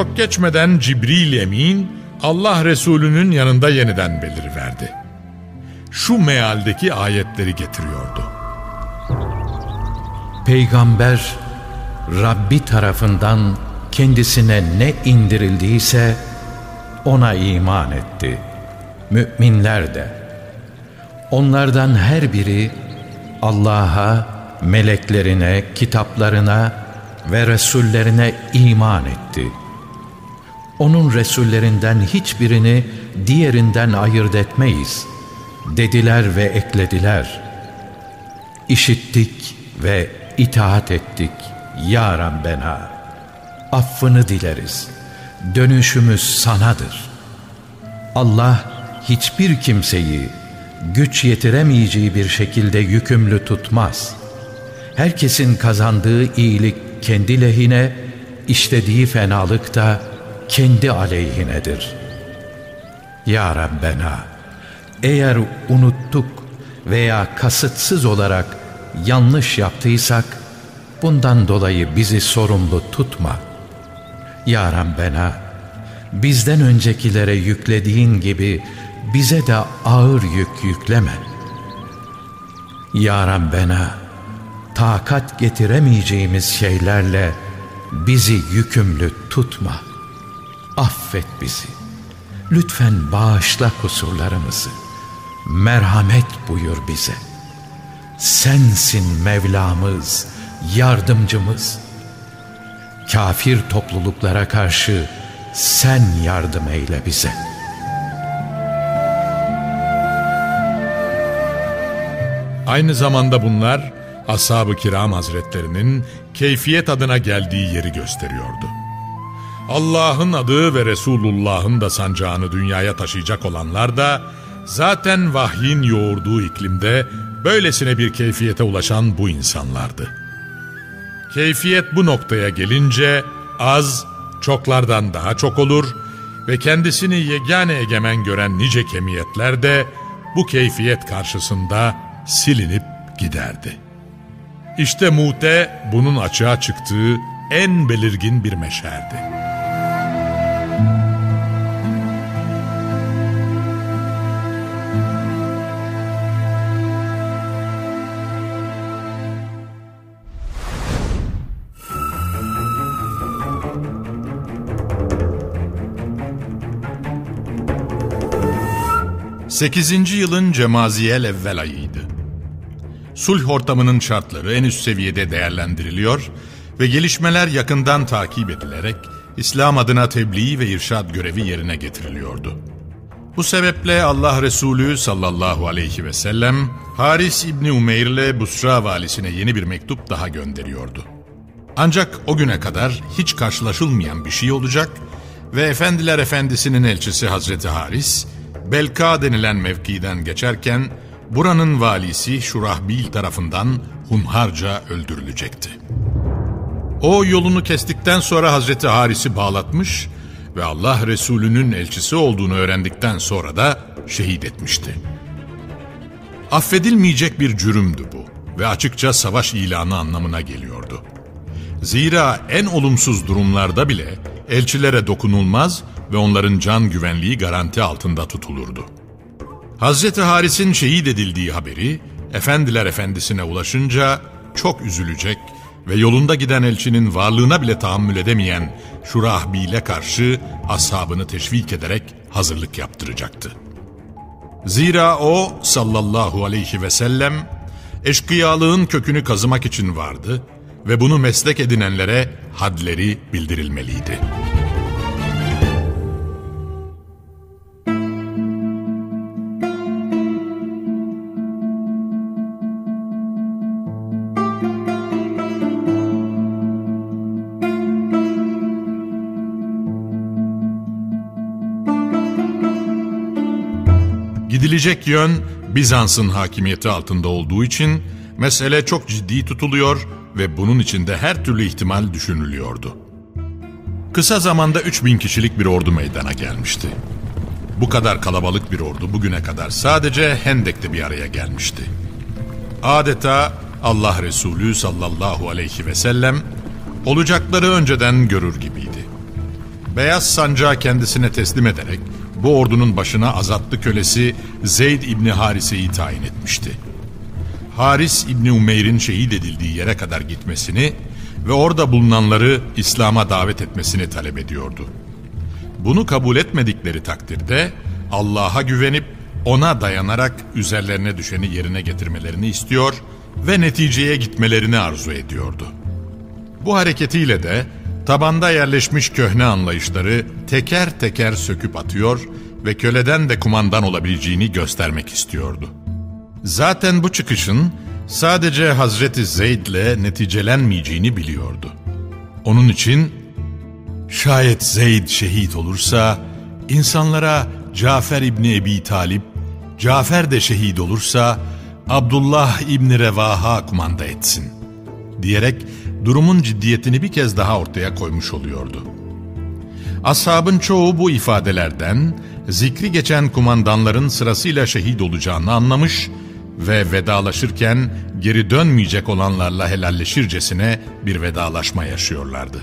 Çok geçmeden Cibril Emin Allah Resulü'nün yanında yeniden beliriverdi. Şu mealdeki ayetleri getiriyordu. Peygamber Rabbi tarafından kendisine ne indirildiyse ona iman etti. Müminler de. Onlardan her biri Allah'a, meleklerine, kitaplarına ve Resullerine iman etti. Onun Resullerinden hiçbirini diğerinden ayırt etmeyiz. Dediler ve eklediler. İşittik ve itaat ettik ya Rabbena. Affını dileriz. Dönüşümüz sanadır. Allah hiçbir kimseyi güç yetiremeyeceği bir şekilde yükümlü tutmaz. Herkesin kazandığı iyilik kendi lehine, işlediği fenalık da kendi aleyhinedir. Ya Rabbena, eğer unuttuk veya kasıtsız olarak yanlış yaptıysak, bundan dolayı bizi sorumlu tutma. Ya Rabbena, bizden öncekilere yüklediğin gibi bize de ağır yük yükleme. Ya Rabbena, takat getiremeyeceğimiz şeylerle bizi yükümlü tutma. Affet bizi. Lütfen bağışla kusurlarımızı. Merhamet buyur bize. Sensin Mevlamız, yardımcımız. Kafir topluluklara karşı sen yardım eyle bize.'' Aynı zamanda bunlar Ashab-ı Kiram Hazretlerinin keyfiyet adına geldiği yeri gösteriyordu. Allah'ın adı ve Resulullah'ın da sancağını dünyaya taşıyacak olanlar da zaten vahyin yoğurduğu iklimde böylesine bir keyfiyete ulaşan bu insanlardı. Keyfiyet bu noktaya gelince az, çoklardan daha çok olur ve kendisini yegane egemen gören nice kemiyetler de bu keyfiyet karşısında silinip giderdi. İşte Mute bunun açığa çıktığı en belirgin bir meşerdi. Sekizinci yılın Cemaziyel evvel ayıydı. Sulh ortamının şartları en üst seviyede değerlendiriliyor ve gelişmeler yakından takip edilerek İslam adına tebliğ ve irşad görevi yerine getiriliyordu. Bu sebeple Allah Resulü sallallahu aleyhi ve sellem Haris İbni Umeyr ile Busra valisine yeni bir mektup daha gönderiyordu. Ancak o güne kadar hiç karşılaşılmayan bir şey olacak ve Efendiler Efendisi'nin elçisi Hazreti Haris Belka denilen mevkiden geçerken buranın valisi Şurahbil tarafından hunharca öldürülecekti. O yolunu kestikten sonra Hazreti Haris'i bağlatmış ve Allah Resulü'nün elçisi olduğunu öğrendikten sonra da şehit etmişti. Affedilmeyecek bir cürümdü bu ve açıkça savaş ilanı anlamına geliyordu. Zira en olumsuz durumlarda bile elçilere dokunulmaz ve onların can güvenliği garanti altında tutulurdu. Hazreti Haris'in şehit edildiği haberi Efendiler Efendisi'ne ulaşınca çok üzülecek ve yolunda giden elçinin varlığına bile tahammül edemeyen Şurahbil'e karşı ashabını teşvik ederek hazırlık yaptıracaktı. Zira o sallallahu aleyhi ve sellem eşkıyalığın kökünü kazımak için vardı ve bunu meslek edinenlere hadleri bildirilmeliydi.'' Gidilecek yön Bizans'ın hakimiyeti altında olduğu için mesele çok ciddi tutuluyor ve bunun içinde her türlü ihtimal düşünülüyordu. Kısa zamanda 3000 kişilik bir ordu meydana gelmişti. Bu kadar kalabalık bir ordu bugüne kadar sadece Hendek'te bir araya gelmişti. Adeta Allah Resulü sallallahu aleyhi ve sellem olacakları önceden görür gibiydi. Beyaz sancağı kendisine teslim ederek bu ordunun başına azatlı kölesi Zeyd İbni Harise'yi tayin etmişti. Haris İbni Umeyr'in şehit edildiği yere kadar gitmesini ve orada bulunanları İslam'a davet etmesini talep ediyordu. Bunu kabul etmedikleri takdirde Allah'a güvenip ona dayanarak üzerlerine düşeni yerine getirmelerini istiyor ve neticeye gitmelerini arzu ediyordu. Bu hareketiyle de tabanda yerleşmiş köhne anlayışları teker teker söküp atıyor ve köleden de kumandan olabileceğini göstermek istiyordu. Zaten bu çıkışın sadece Hazreti Zeyd'le neticelenmeyeceğini biliyordu. Onun için şayet Zeyd şehit olursa insanlara Cafer İbni Ebi Talip, Cafer de şehit olursa Abdullah İbni Revaha kumanda etsin diyerek durumun ciddiyetini bir kez daha ortaya koymuş oluyordu. Ashabın çoğu bu ifadelerden zikri geçen kumandanların sırasıyla şehit olacağını anlamış ve vedalaşırken geri dönmeyecek olanlarla helalleşircesine bir vedalaşma yaşıyorlardı.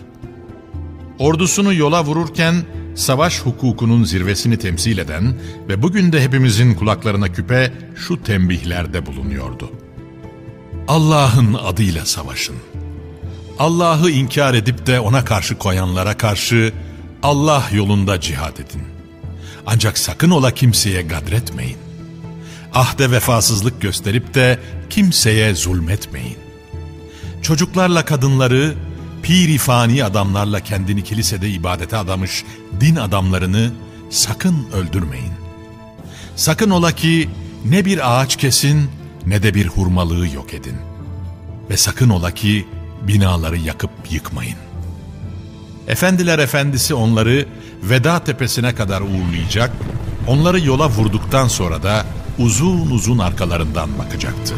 Ordusunu yola vururken savaş hukukunun zirvesini temsil eden ve bugün de hepimizin kulaklarına küpe şu tembihlerde bulunuyordu. Allah'ın adıyla savaşın. Allah'ı inkar edip de ona karşı koyanlara karşı Allah yolunda cihad edin. Ancak sakın ola kimseye gadretmeyin. Ahde vefasızlık gösterip de kimseye zulmetmeyin. Çocuklarla kadınları, piri fani adamlarla kendini kilisede ibadete adamış din adamlarını sakın öldürmeyin. Sakın ola ki ne bir ağaç kesin ne de bir hurmalığı yok edin. Ve sakın ola ki binaları yakıp yıkmayın. Efendiler efendisi onları Veda tepesine kadar uğurlayacak, onları yola vurduktan sonra da uzun uzun arkalarından bakacaktı.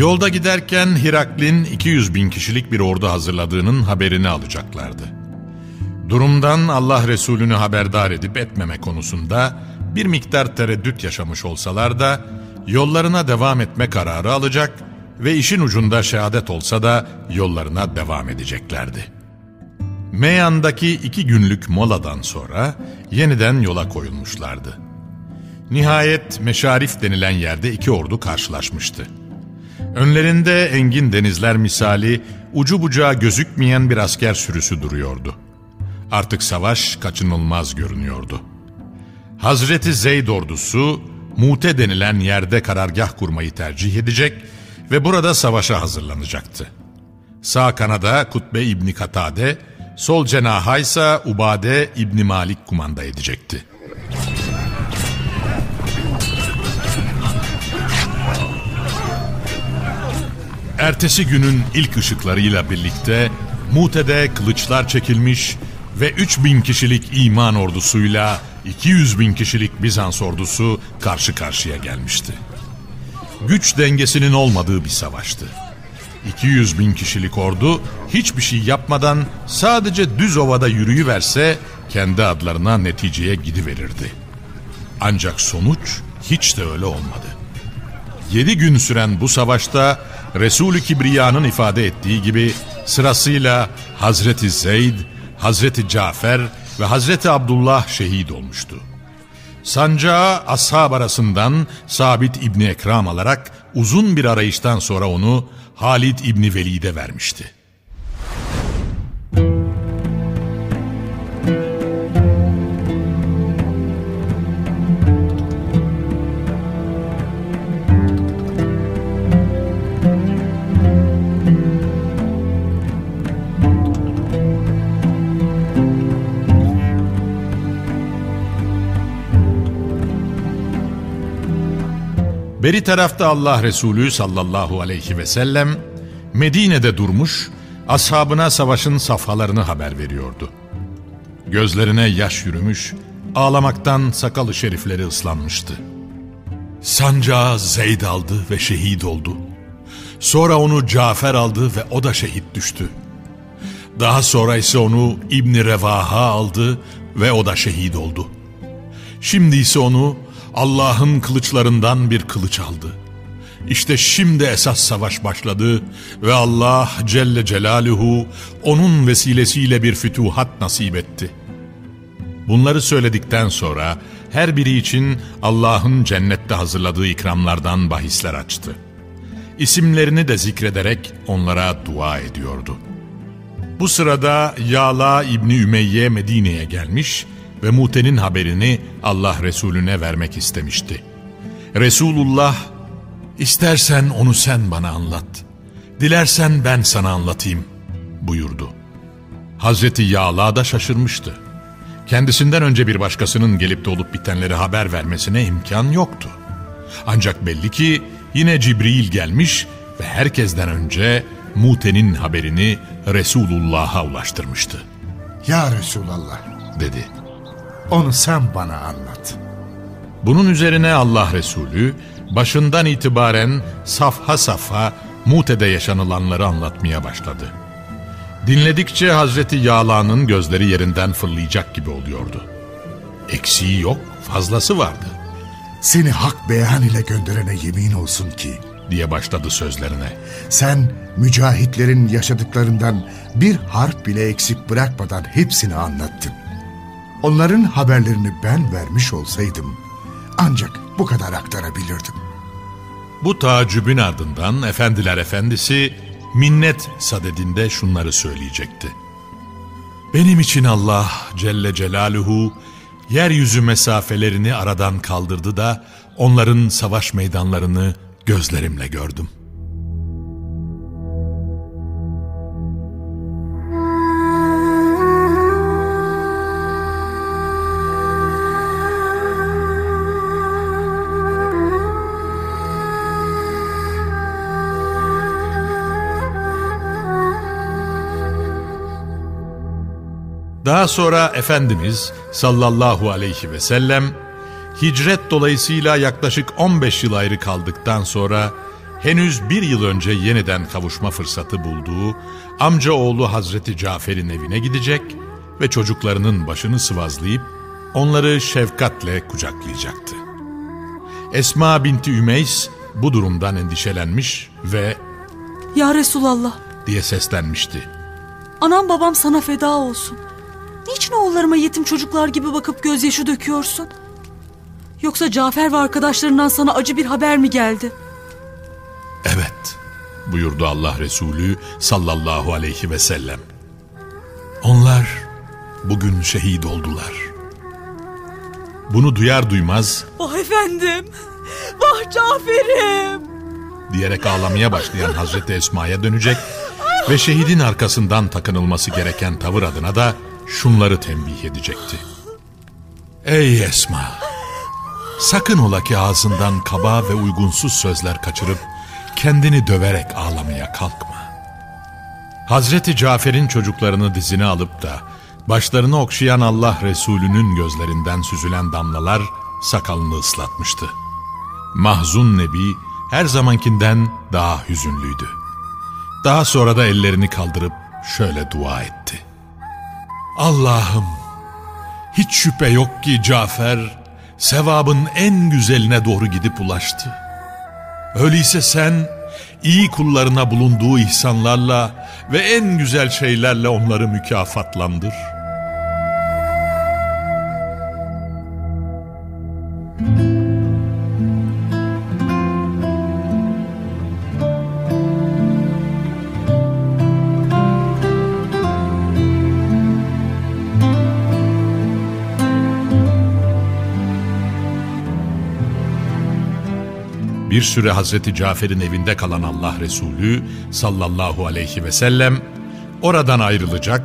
Yolda giderken Hiraklin 200 bin kişilik bir ordu hazırladığının haberini alacaklardı. Durumdan Allah Resulü'nü haberdar edip etmeme konusunda bir miktar tereddüt yaşamış olsalar da yollarına devam etme kararı alacak ve işin ucunda şehadet olsa da yollarına devam edeceklerdi. Meyan'daki iki günlük moladan sonra yeniden yola koyulmuşlardı. Nihayet Meşarif denilen yerde iki ordu karşılaşmıştı. Önlerinde engin denizler misali ucu bucağı gözükmeyen bir asker sürüsü duruyordu. Artık savaş kaçınılmaz görünüyordu. Hazreti Zeyd ordusu Mute denilen yerde karargah kurmayı tercih edecek ve burada savaşa hazırlanacaktı. Sağ kanada Kutbe İbni Katade, sol cenaha ise Ubade İbni Malik kumanda edecekti. Ertesi günün ilk ışıklarıyla birlikte Mute'de kılıçlar çekilmiş ve 3000 kişilik iman ordusuyla 200 bin kişilik Bizans ordusu karşı karşıya gelmişti. Güç dengesinin olmadığı bir savaştı. 200 bin kişilik ordu hiçbir şey yapmadan sadece düz ovada yürüyüverse kendi adlarına neticeye gidiverirdi. Ancak sonuç hiç de öyle olmadı. Yedi gün süren bu savaşta Resulü Kibriya'nın ifade ettiği gibi sırasıyla Hazreti Zeyd, Hazreti Cafer ve Hazreti Abdullah şehit olmuştu. Sancağı ashab arasından Sabit İbni Ekram alarak uzun bir arayıştan sonra onu Halid İbni Velid'e vermişti. Beri tarafta Allah Resulü sallallahu aleyhi ve sellem Medine'de durmuş, ashabına savaşın safhalarını haber veriyordu. Gözlerine yaş yürümüş, ağlamaktan sakalı şerifleri ıslanmıştı. Sancağı Zeyd aldı ve şehit oldu. Sonra onu Cafer aldı ve o da şehit düştü. Daha sonra ise onu İbni Revaha aldı ve o da şehit oldu. Şimdi ise onu Allah'ın kılıçlarından bir kılıç aldı. İşte şimdi esas savaş başladı ve Allah Celle Celaluhu onun vesilesiyle bir fütuhat nasip etti. Bunları söyledikten sonra her biri için Allah'ın cennette hazırladığı ikramlardan bahisler açtı. İsimlerini de zikrederek onlara dua ediyordu. Bu sırada Yala İbni Ümeyye Medine'ye gelmiş ve Mute'nin haberini Allah Resulüne vermek istemişti. Resulullah, istersen onu sen bana anlat, dilersen ben sana anlatayım buyurdu. Hazreti Yağla da şaşırmıştı. Kendisinden önce bir başkasının gelip de olup bitenleri haber vermesine imkan yoktu. Ancak belli ki yine Cibril gelmiş ve herkesten önce Mute'nin haberini Resulullah'a ulaştırmıştı. Ya Resulallah dedi. Onu sen bana anlat. Bunun üzerine Allah Resulü başından itibaren safha safha Mute'de yaşanılanları anlatmaya başladı. Dinledikçe Hazreti Yağla'nın gözleri yerinden fırlayacak gibi oluyordu. Eksiği yok, fazlası vardı. Seni hak beyan ile gönderene yemin olsun ki diye başladı sözlerine. Sen mücahitlerin yaşadıklarından bir harf bile eksik bırakmadan hepsini anlattın. Onların haberlerini ben vermiş olsaydım ancak bu kadar aktarabilirdim. Bu tacübün ardından efendiler efendisi minnet sadedinde şunları söyleyecekti. Benim için Allah Celle Celaluhu yeryüzü mesafelerini aradan kaldırdı da onların savaş meydanlarını gözlerimle gördüm. Daha sonra Efendimiz sallallahu aleyhi ve sellem hicret dolayısıyla yaklaşık 15 yıl ayrı kaldıktan sonra henüz bir yıl önce yeniden kavuşma fırsatı bulduğu amca oğlu Hazreti Cafer'in evine gidecek ve çocuklarının başını sıvazlayıp onları şefkatle kucaklayacaktı. Esma binti Ümeys bu durumdan endişelenmiş ve ''Ya Resulallah'' diye seslenmişti. ''Anam babam sana feda olsun. Niçin oğullarıma yetim çocuklar gibi bakıp gözyaşı döküyorsun? Yoksa Cafer ve arkadaşlarından sana acı bir haber mi geldi? Evet buyurdu Allah Resulü sallallahu aleyhi ve sellem. Onlar bugün şehit oldular. bunu duyar duymaz Vah efendim. Vah Cafer'im. diyerek ağlamaya başlayan Hazreti Esma'ya dönecek ve şehidin arkasından takınılması gereken tavır adına da şunları tembih edecekti. Ey Esma! Sakın ola ki ağzından kaba ve uygunsuz sözler kaçırıp kendini döverek ağlamaya kalkma. Hazreti Cafer'in çocuklarını dizine alıp da başlarını okşayan Allah Resulü'nün gözlerinden süzülen damlalar sakalını ıslatmıştı. Mahzun Nebi her zamankinden daha hüzünlüydü. Daha sonra da ellerini kaldırıp şöyle dua etti. Allah'ım hiç şüphe yok ki Cafer sevabın en güzeline doğru gidip ulaştı. Öyleyse sen iyi kullarına bulunduğu ihsanlarla ve en güzel şeylerle onları mükafatlandır. Bir süre Hazreti Cafer'in evinde kalan Allah Resulü sallallahu aleyhi ve sellem oradan ayrılacak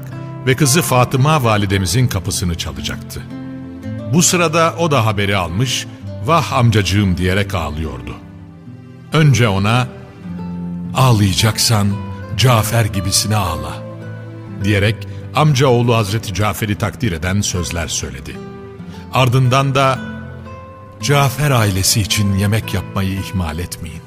ve kızı Fatıma validemizin kapısını çalacaktı. Bu sırada o da haberi almış, vah amcacığım diyerek ağlıyordu. Önce ona, ağlayacaksan Cafer gibisine ağla diyerek amca oğlu Hazreti Cafer'i takdir eden sözler söyledi. Ardından da Cafer ailesi için yemek yapmayı ihmal etmeyin.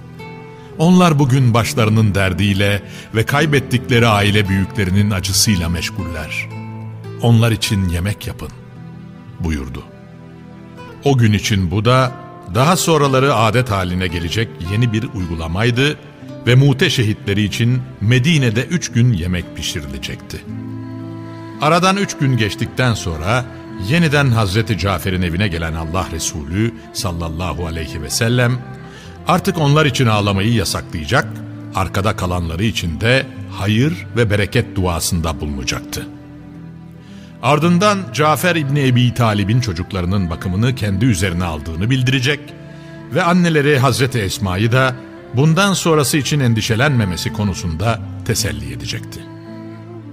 Onlar bugün başlarının derdiyle ve kaybettikleri aile büyüklerinin acısıyla meşguller. Onlar için yemek yapın buyurdu. O gün için bu da daha sonraları adet haline gelecek yeni bir uygulamaydı ve mute şehitleri için Medine'de üç gün yemek pişirilecekti. Aradan üç gün geçtikten sonra yeniden Hazreti Cafer'in evine gelen Allah Resulü sallallahu aleyhi ve sellem artık onlar için ağlamayı yasaklayacak, arkada kalanları için de hayır ve bereket duasında bulunacaktı. Ardından Cafer İbni Ebi Talib'in çocuklarının bakımını kendi üzerine aldığını bildirecek ve anneleri Hazreti Esma'yı da bundan sonrası için endişelenmemesi konusunda teselli edecekti.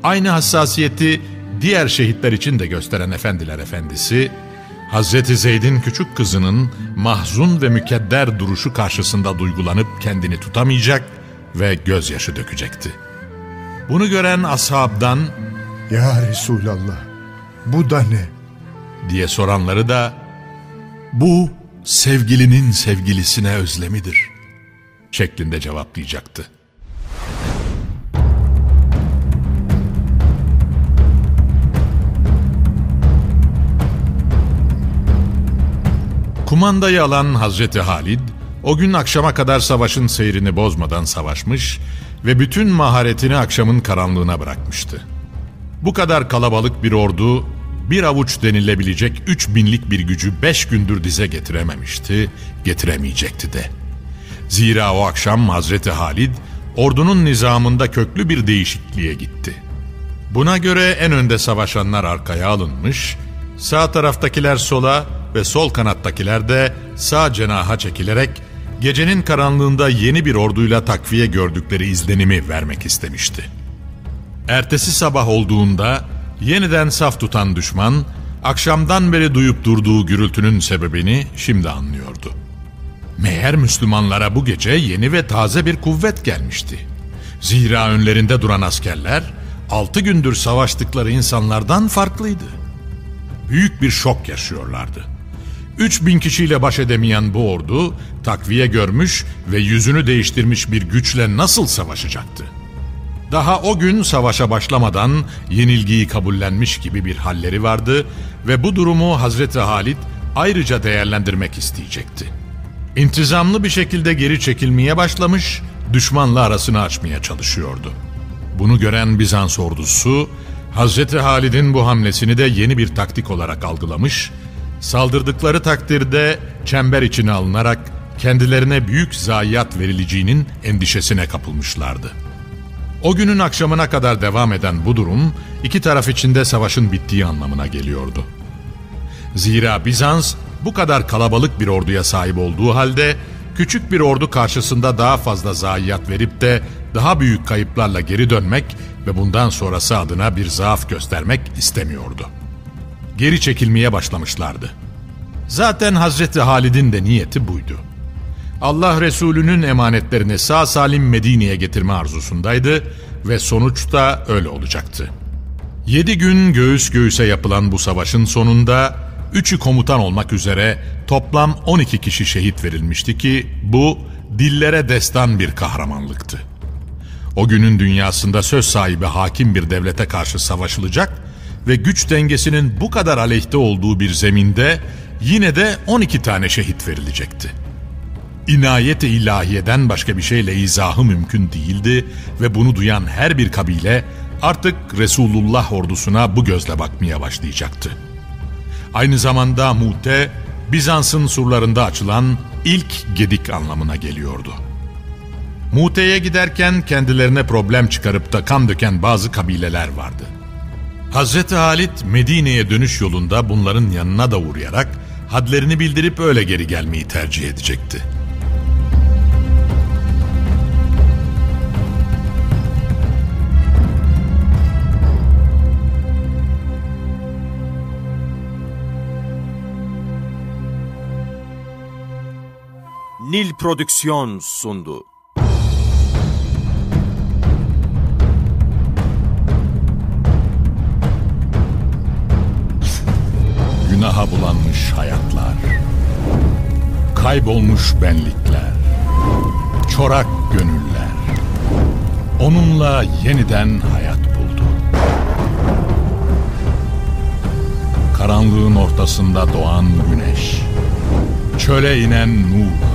Aynı hassasiyeti diğer şehitler için de gösteren Efendiler Efendisi, Hazreti Zeyd'in küçük kızının mahzun ve mükedder duruşu karşısında duygulanıp kendini tutamayacak ve gözyaşı dökecekti. Bunu gören ashabdan Ya Resulallah bu da ne? diye soranları da bu sevgilinin sevgilisine özlemidir şeklinde cevaplayacaktı. Kumandayı alan Hazreti Halid, o gün akşama kadar savaşın seyrini bozmadan savaşmış ve bütün maharetini akşamın karanlığına bırakmıştı. Bu kadar kalabalık bir ordu, bir avuç denilebilecek üç binlik bir gücü beş gündür dize getirememişti, getiremeyecekti de. Zira o akşam Hazreti Halid, ordunun nizamında köklü bir değişikliğe gitti. Buna göre en önde savaşanlar arkaya alınmış, sağ taraftakiler sola ve sol kanattakiler de sağ cenaha çekilerek gecenin karanlığında yeni bir orduyla takviye gördükleri izlenimi vermek istemişti. Ertesi sabah olduğunda yeniden saf tutan düşman akşamdan beri duyup durduğu gürültünün sebebini şimdi anlıyordu. Meğer Müslümanlara bu gece yeni ve taze bir kuvvet gelmişti. Zira önlerinde duran askerler altı gündür savaştıkları insanlardan farklıydı. Büyük bir şok yaşıyorlardı. 3000 kişiyle baş edemeyen bu ordu takviye görmüş ve yüzünü değiştirmiş bir güçle nasıl savaşacaktı? Daha o gün savaşa başlamadan yenilgiyi kabullenmiş gibi bir halleri vardı ve bu durumu Hazreti Halit ayrıca değerlendirmek isteyecekti. İntizamlı bir şekilde geri çekilmeye başlamış, düşmanla arasını açmaya çalışıyordu. Bunu gören Bizans ordusu, Hazreti Halid'in bu hamlesini de yeni bir taktik olarak algılamış, saldırdıkları takdirde çember içine alınarak kendilerine büyük zayiat verileceğinin endişesine kapılmışlardı. O günün akşamına kadar devam eden bu durum iki taraf içinde savaşın bittiği anlamına geliyordu. Zira Bizans bu kadar kalabalık bir orduya sahip olduğu halde küçük bir ordu karşısında daha fazla zayiat verip de daha büyük kayıplarla geri dönmek ve bundan sonrası adına bir zaaf göstermek istemiyordu. Geri çekilmeye başlamışlardı. Zaten Hazreti Halid'in de niyeti buydu. Allah Resulü'nün emanetlerini sağ salim Medine'ye getirme arzusundaydı ve sonuçta öyle olacaktı. Yedi gün göğüs göğüse yapılan bu savaşın sonunda üçü komutan olmak üzere toplam 12 kişi şehit verilmişti ki bu dillere destan bir kahramanlıktı. O günün dünyasında söz sahibi hakim bir devlete karşı savaşılacak ve güç dengesinin bu kadar aleyhte olduğu bir zeminde yine de 12 tane şehit verilecekti. İnayet-i ilahiyeden başka bir şeyle izahı mümkün değildi ve bunu duyan her bir kabile artık Resulullah ordusuna bu gözle bakmaya başlayacaktı. Aynı zamanda Mute, Bizans'ın surlarında açılan ilk gedik anlamına geliyordu. Mute'ye giderken kendilerine problem çıkarıp da kan döken bazı kabileler vardı. Hazreti Halit Medine'ye dönüş yolunda bunların yanına da uğrayarak hadlerini bildirip öyle geri gelmeyi tercih edecekti. Nil Prodüksiyon sundu. Günaha bulanmış hayatlar, kaybolmuş benlikler, çorak gönüller, onunla yeniden hayat buldu. Karanlığın ortasında doğan güneş, çöle inen nur,